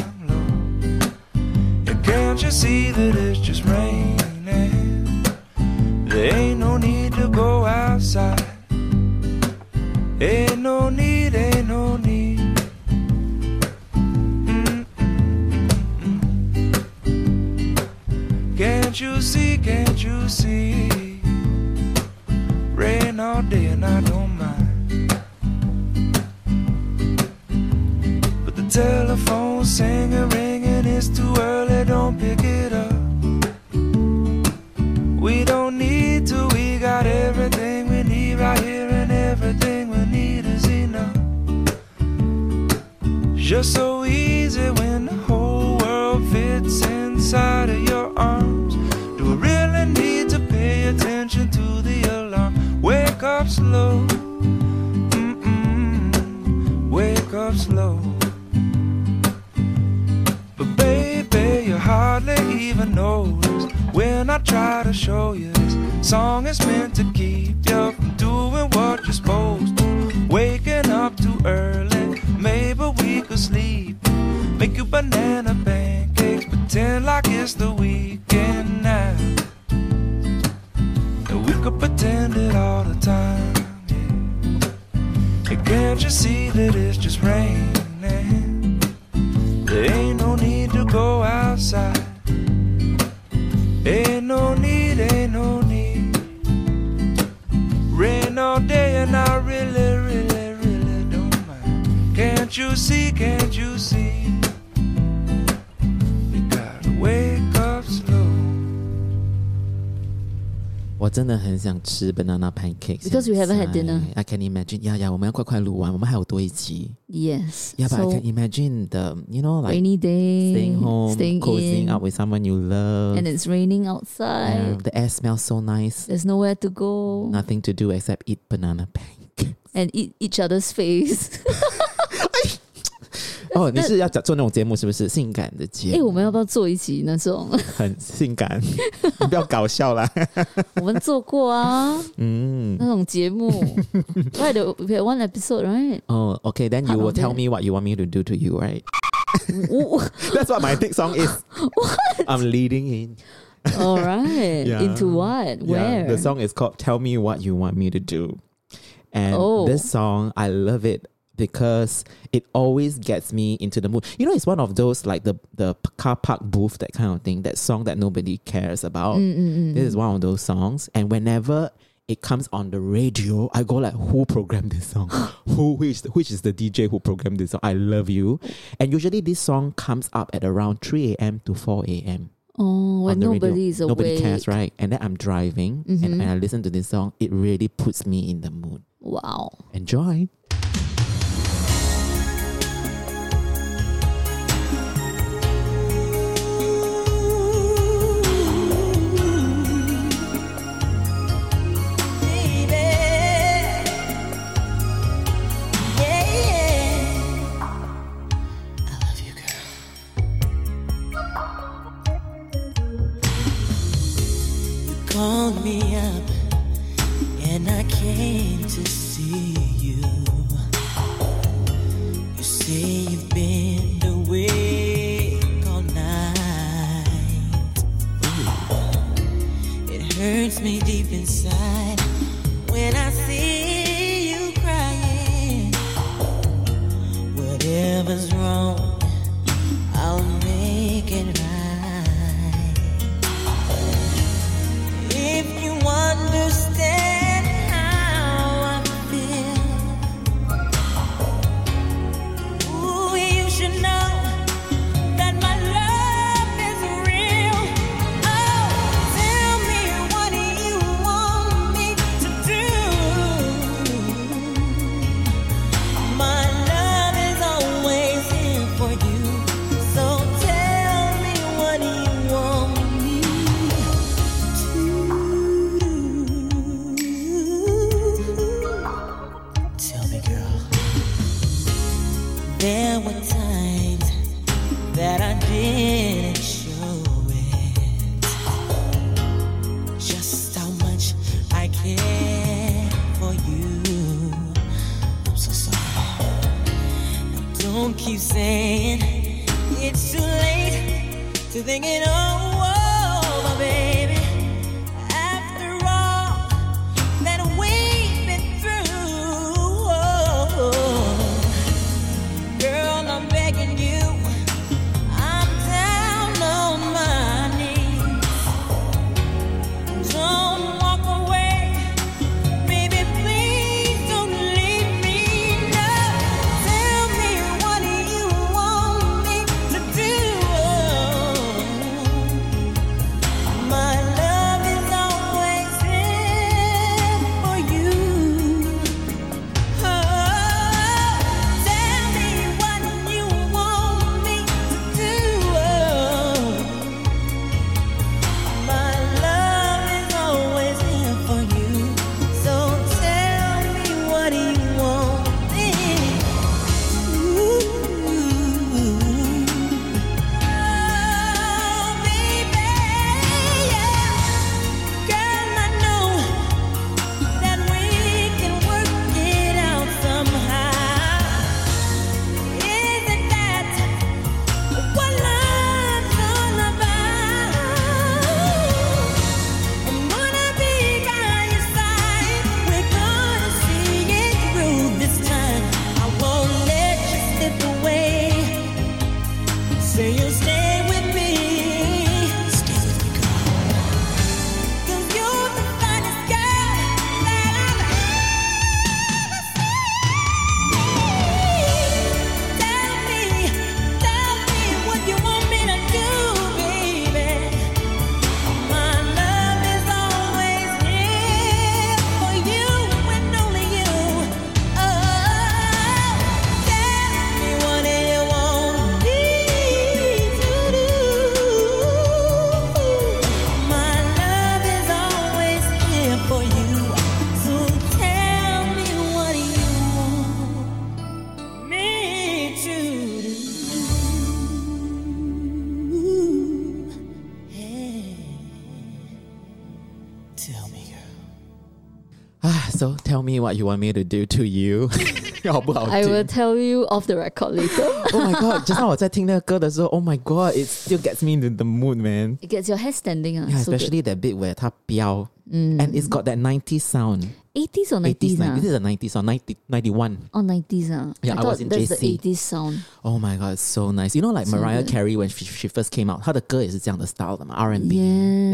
can't you see that it's just raining? Song banana pancakes Because we haven't had 现在 dinner. I can imagine. 呀呀，我们要快快录完，我们还有多一集。 Yes. Yeah, but I so can imagine the you know like rainy day, staying home, staying cozying in, up with someone you love. and it's raining outside. Yeah, the air smells so nice. There's nowhere to go Nothing to do except eat banana pancakes. and eat each other's face. <laughs> <laughs> 哦，你是要讲做那种节目是不是？性感的节哎、目，我们要不要做一集那种？很性感，你不要搞笑啦。我们做过啊，嗯，那种节目。right, <laughs> <laughs> we had one episode, right? 哦、o k then you Part will of tell it. me what you want me to do to you, right? Ooh, That's what my next song is. I'm leading in. All right. Yeah. Into what? Where? Yeah, the song is called "Tell Me What You Want Me to Do," and Oh. this song I love it because it always gets me into the mood. You know, it's one of those like the the car park booth that kind of thing. That song that nobody cares about. Mm, This is one of those songs, and whenever it comes on the radio, I go like, "Who programmed this song? <laughs> who which which is the DJ who programmed this song? I love you." And usually, this song comes up at around three a.m. to four a.m. oh, when on the radio. nobody is awake. Nobody cares, right? And then I'm driving, and Mhm. when I listen to this song, it really puts me in the mood. Wow. Enjoy. Called me up and I came to see you. You say you've been awake all night. It hurts me deep inside when I see you crying. Whatever's wrong, understand what you want me to do to you，<laughs> 好不好 I 听 will tell you off the record later. <laughs> Oh my god！就像我在听那个歌的时候，Oh my god！It still gets me into the mood, man. It gets your hair standing. Uh, Yeah, so good. especially that bit where 它飙 Mm. and it's got that 90s sound. 80s or 80s, 90s? like, ah? this is a 90s or 90, 91. Oh, 90s. Uh. Yeah, I thought was in that's JC. the 80s sound. Oh my god, it's so nice. You know, like So Mariah good. Carey when she, she first came out, 她的歌也是这样的 style 的嘛，R&B.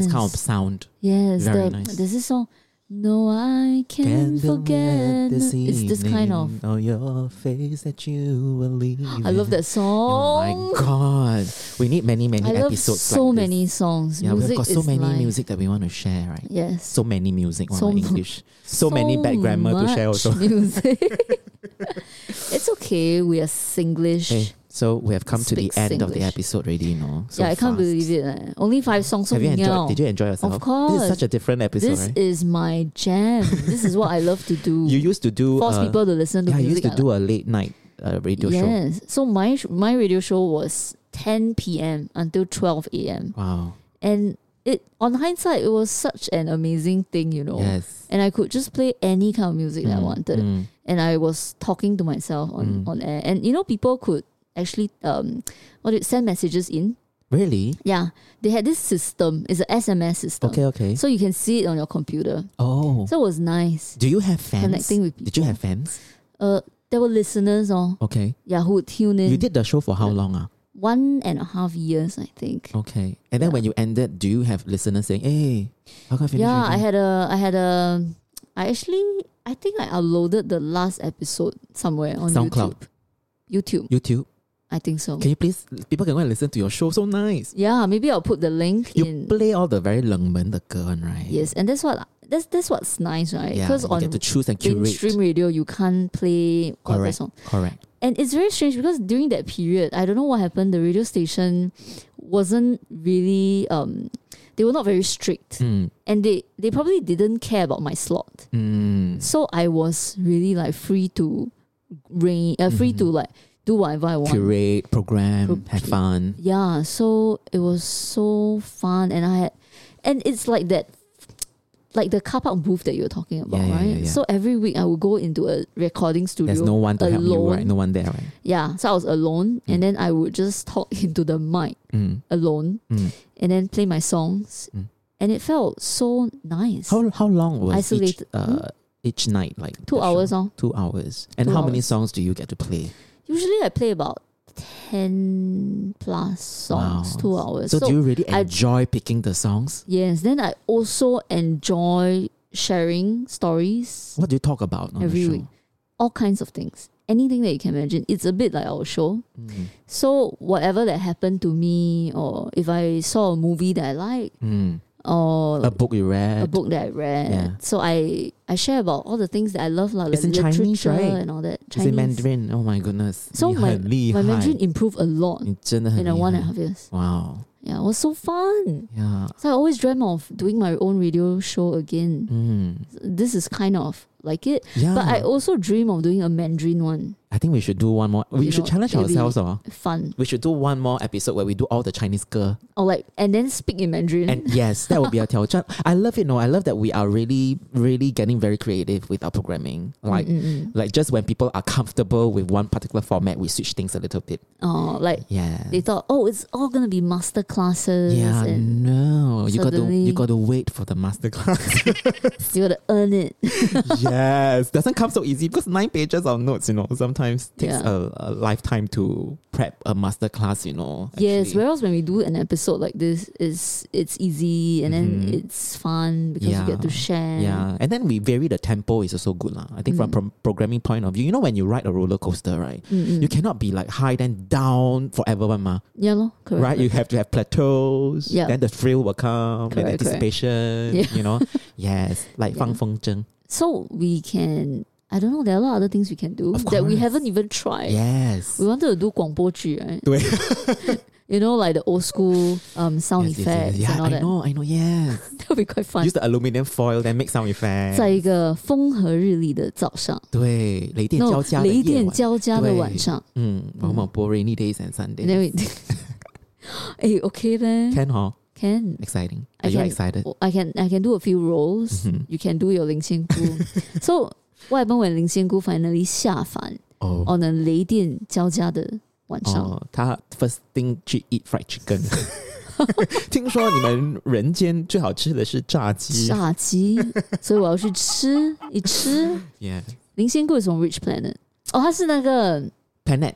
It's kind of Yes. sound. Yes, Very the, nice. there's this song. No, I can't forget. It's this kind of. on your face that you will leave. I love that song. Oh my god, we need many many I love episodes. so like this. many songs. Yeah, music we've got so many music that we want to share, right? Yes. So many music, one So English. So, many bad grammar to share also. <laughs> Music. <laughs> it's okay. We are Singlish. Hey, so we have come to the end of the episode already, you know. So yeah, I can't fast. believe it. eh. Only five songs. Have you enjoyed? Did you enjoy yourself? Of course. This is such a different episode, This right? is my jam. this is what I love to do. <laughs> You used to do Force uh, people to listen to yeah, you music. used to I do a late night uh, radio show. yes. So my my radio show was 10 p.m. until 12 a.m. Wow. And it on hindsight, it was such an amazing thing, you know. Yes. And I could just play any kind of music that I Mm, wanted. mm. and I was talking to myself on, Mm. on air. And you know, people could actually um what do you, send messages in. Really? Yeah. They had this system. It's an SMS system. Okay, okay. So you can see it on your computer. oh. So it was nice. do you have fans? Connecting with Did you have fans? Uh there were listeners on Okay. yeah who would tune in You did the show for how long? Ah? one and a half years, I think. Okay. And then Yeah. when you ended, do you have listeners saying, hey, how come I finish Yeah, I had a I had a I actually I think I uploaded the last episode somewhere on SoundCloud. YouTube. YouTube. YouTube. I think so. Can you please, people can go and listen to your show. So nice. Yeah, maybe I'll put the link You in play all the very 冷门的歌 one, right? Yes, and that's what that's that's what's nice, right? Yeah, Because you on get to choose and curate. mainstream radio, you can't play whatever Correct. song, Correct. and it's very strange because during that period, I don't know what happened. The radio station wasn't really um, they were not very strict, Mm. and they they probably didn't care about my slot. Mm. So I was really like free to reign, uh, free to Mhm. like do whatever I want. Curate, program, Pro- have fun. Yeah, so it was so fun, and I had, and it's like that, like the car park booth that you were talking about, Yeah, right? yeah, yeah. So every week I would go into a recording studio. There's no one to help you, right? No one there, right? Yeah, so I was alone, Mm. and then I would just talk <laughs> into the mic Mm. alone, Mm. and then play my songs, Mm. and it felt so nice. How how long was each, Isolated. uh, each night? Like Two hours, oh. Two hours. And Two how many songs do you get to play? Usually I play about ten plus songs, Wow. two hours. So, do you really I- enjoy picking the songs? yes, then I also enjoy sharing stories. What do you talk about on Every the show? week. all kinds of things. Anything that you can imagine. It's a bit like our show. Mm. So whatever that happened to me, or if I saw a movie that I like, Mm or a book you read, a book that I read. Yeah. So I I share about all the things that I love, like it's in literature Chinese, right? and all that. Chinese. It's in Mandarin. Oh my goodness. So my, my Mandarin improved a lot in a one and a half years. Wow. Yeah, it was so fun. Yeah. So I always dream of doing my own radio show again. Mm. This is kind of like it. Yeah. But I also dream of doing a Mandarin one. I think we should do one more. We You should know, challenge ourselves. Oh. Fun. We should do one more episode where we do all the Chinese girl. Or like and then speak in Mandarin. And yes, that would be a <laughs> 挑战. I love it. No, I love that we are really, really getting very creative with our programming. Like, Mm, mm, mm. like just when people are comfortable with one particular format, we switch things a little bit. Oh, like Yeah. they thought, oh, it's all gonna be master classes. yeah, and no, you got to you got to wait for the master class. <laughs> you gotta earn it. <laughs> yes, doesn't come so easy because nine pages of notes, you know, sometimes takes Yeah. a, a lifetime to prep a master class. You know. Yes, actually. whereas when we do an episode like this, is it's easy and then Mhm. it's fun because you get to share. Yeah, and then we vary the tempo is also good lah. I think from Mm. pro- programming point of view, you know when you ride a roller coaster, right? Mm, mm. You cannot be like high then down forever, one ma, yeah, lor, correct. right? You have to have plateaus. Yeah. Then the thrill will come, then Correct, correct. anticipation. Yeah. You know, <laughs> yes, like Yeah. Fang Feng Zheng. So we can. I don't know. There are a lot of other things we can do Of that we course. haven't even tried. Yes. We wanted to do 广播剧, right? <laughs> 对 <laughs> You know, like the old school um sound Yes, yes, yes, effects Yeah, and all I that. know, I know. Yes. That would be quite fun. Use the aluminium foil, then make sound effects. 在一个风和日丽的早上，对，雷电 no 交加的雷电夜晚。交加的对晚上，嗯，某某波 rainy days and and then Sundays. we 哎 OK 呗 Can 哈 Can. Exciting. I Are you can, excited? I can I can do a few roles. Mhm. You can do your 林仙姑. <laughs> so what happened when 林仙姑 finally 下凡 Oh. on a 雷电交加的晚上？哦，他 first thing 去 eat fried chicken。<laughs> 听说你们人间最好吃的是炸鸡。炸鸡，所以我要去吃一吃。 Yeah. 林仙姑 is from which planet？哦，它是那个 Planet.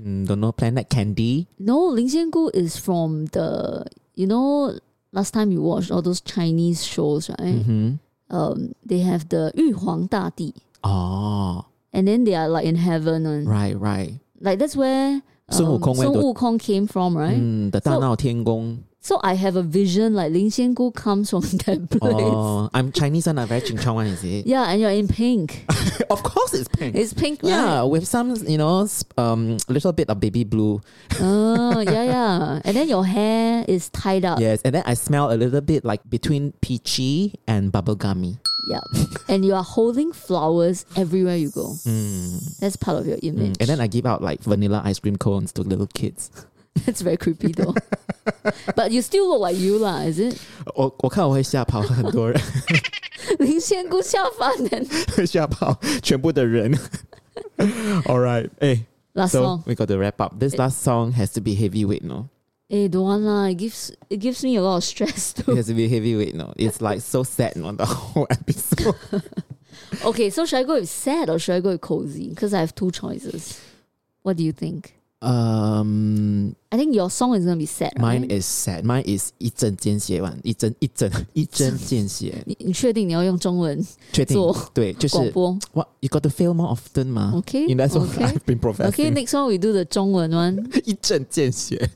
Mm, don't know planet candy. No 林仙姑 is from the you know last time you watched all those Chinese shows right？、 Mm-hmm. Um, they have the 玉皇大帝 Oh, and then they are like in heaven and right, right. like that's where 孙悟空 went 孙 to- 悟空 came from right？、 Mm, the 大闹天宫. so I have a vision like Lin Xian Gu comes from <laughs> that oh, place. Oh, I'm Chinese and I'm very ching chong one, is it? Yeah, and you're in pink. <laughs> of course it's pink. It's pink, right? Yeah, with some, you know, um, little bit of baby blue. oh, yeah, yeah. And then your hair is tied up. Yes, and then I smell a little bit like between peachy and bubblegummy. Yeah. and you are holding flowers everywhere you go. Mm. That's part of your hmm. image. Mm. And then I give out like vanilla ice cream cones to little kids. <laughs> That's very creepy though. but you still look like you lah, is it? 我我看我会吓跑很多人，林仙姑下凡 then 会吓跑全部的人。All <laughs> <laughs> <laughs> right, hey, last so song. we got to wrap up. This last song has to be heavyweight, no? Eh, don't want lah. It gives it gives me a lot of stress It too. has to be heavyweight, no? It's like so sad on the whole episode. okay, so should I go with sad or should I go with cozy? Because I have two choices. What do you think? Um, I think your song is gonna be sad. mine right? is sad. Mine is 一针见血 one，一针一针一针见血。你你确定你要用中文确定做对，就是广播 what <laughs> you got to fail more often 嘛。 ？Okay, You know, that's what okay. I've been professing. Okay, next one we do the 中文 one. <laughs> 一针见血，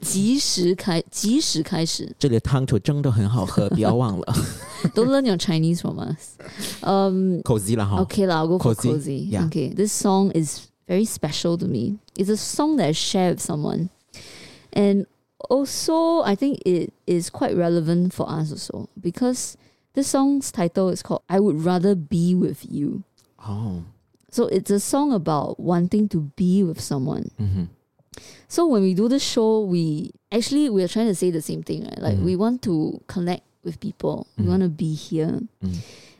及时开，及时开始。这里的汤头真的很好喝，不要忘了。 Don't learn <laughs> your Chinese from us. Um, cozy 啦哈。 okay, lah, I'll go for Cozy, cozy. yeah. Okay, this song is very special to me. It's a song that I share with someone. And also, I think it is quite relevant for us also because this song's title is called I Would Rather Be With You. Oh. So it's a song about wanting to be with someone. Mm-hmm. So when we do the show, we actually we're trying to say the same thing, right? Like mm. we mm-hmm. want to connect with people. Mm. We mm-hmm. want to be here. Mm-hmm.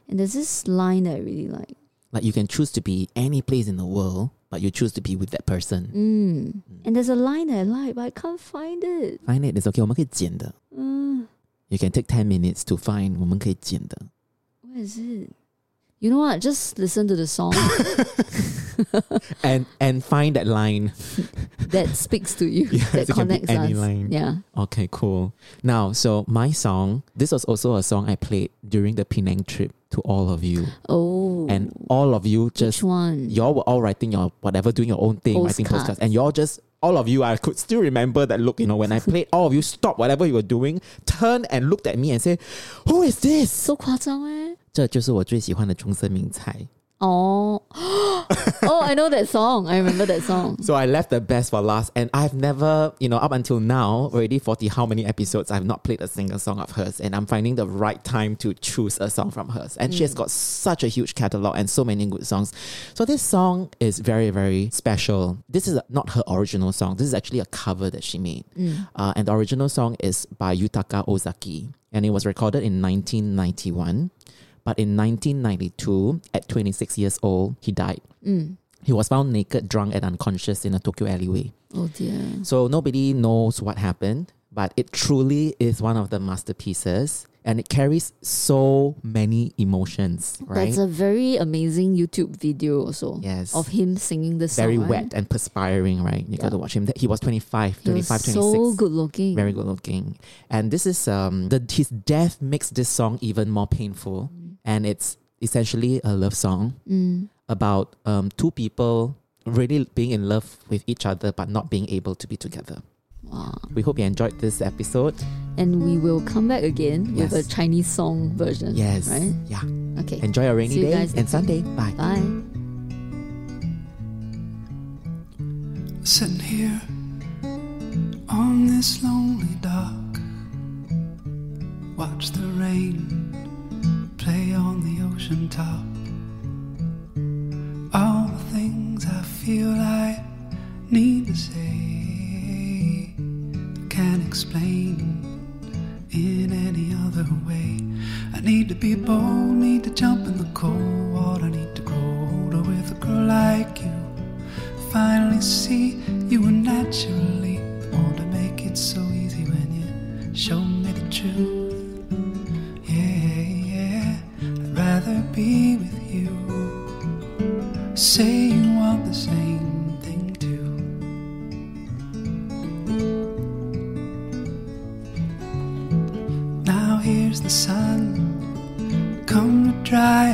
And there's this line that I really like. Like you can choose to be any place in the world but you choose to be with that person. Mm. And there's a line that I like, but I can't find it. Find it, it's okay. 我们可以剪的。 Uh, You can take ten minutes to find. 我们可以剪的。 where is it? You know what? Just listen to the song <laughs> And and find that line. <laughs> that speaks to you, <laughs> Yes, that it can be connects any us. line. Yeah. Okay, cool. Now, so my song. This was also a song I played during the Penang trip to all of you, Oh. and all of you which just one? y'all were all writing your whatever, doing your own thing, writing Postcards. postcards, and y'all just all of you, I could still remember that look. You know, when I <laughs> played, all of you stopped whatever you were doing, turned and looked at me and said, "Who is this?" so 夸张哎。这就是我最喜欢的中森明菜。 Oh. I know that song. I remember that song. So I left the best for last, and I've never, you know, up until now, already forty how many episodes, I've not played a single song of hers, and I'm finding the right time to choose a song from hers. And she has got such a huge catalog and so many good songs. So this song is very, very special. This is not her original song. This is actually a cover that she made, Mm. uh, and the original song is by Yutaka Ozaki, and it was recorded in 1991. But in 1992, at 26 years old, he died. Mm. He was found naked, drunk, and unconscious in a Tokyo alleyway. Oh dear. So nobody knows what happened, but it truly is one of the masterpieces and it carries so many emotions, right? That's a very amazing YouTube video also yes. of him singing the song. Very right? wet and perspiring, right? You got to watch him. He was 25, He was 25, 26. so good looking. Very good looking. And this is um the his death makes this song even more painful. And it's essentially a love song Mm. About um two people really being in love with each other but not being able to be together. Wow. We hope you enjoyed this episode. And we will come back again with a Chinese song version. Yes. Right? Yeah. Okay. Enjoy a rainy day and Sunday. Bye. Bye. Sitting here on this lonely dock, watch the rain play on the ocean top all the things I feel I need to say. Can't explain in any other way. I need to be bold, need to jump in the cold water, need to grow older with a girl like you. Finally see you were naturally want to make it so easy when you show me the truth. Yeah, yeah, I'd rather be with you. Say you want the same thing too. Now here's the sun, come to dry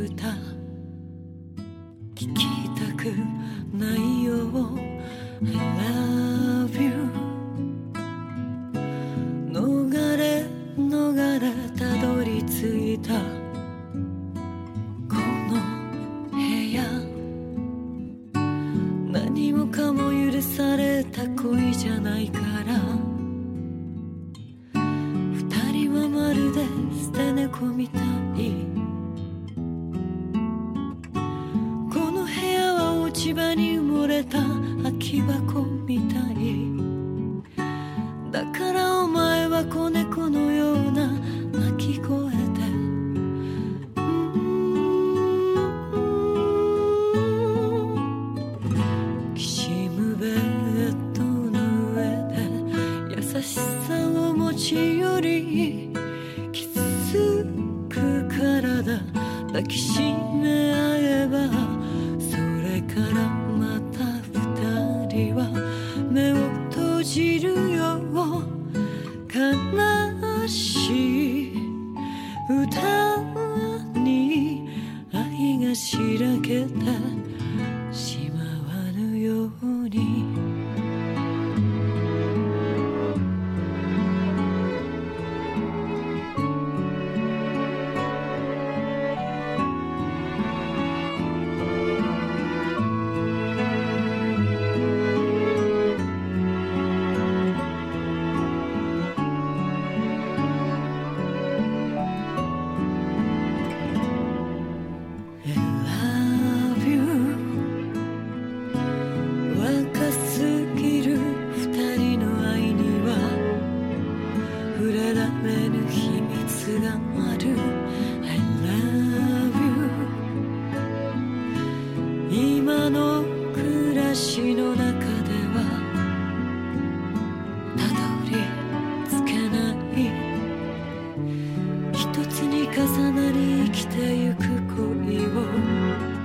歌。聞きたくないよ。重なり生きてゆく恋を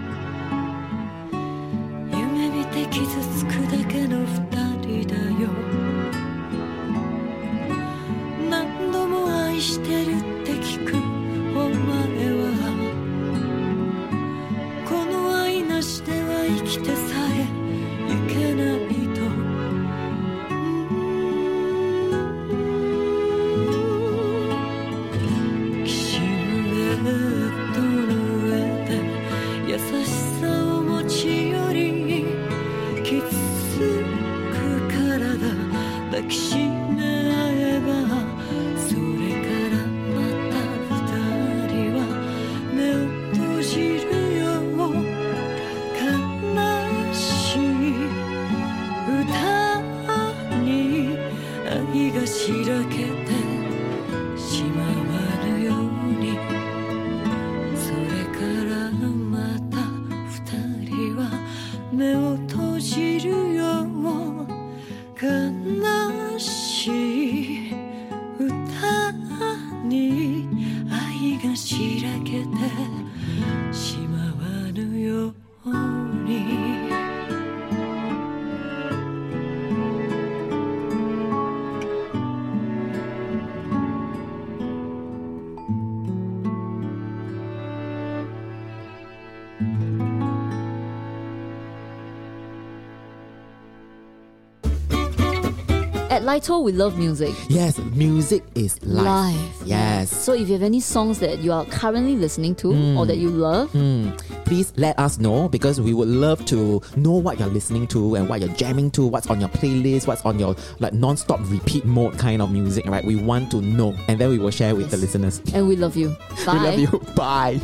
Lito, we love music. Yes, music is life. Live. Yes. So if you have any songs that you are currently listening to or that you love, Hmm. Please let us know because we would love to know what you're listening to and what you're jamming to, what's on your playlist, what's on your like non-stop repeat mode kind of music, right? We want to know and then we will share with the listeners. and we love you. Bye. <laughs> We love you. Bye.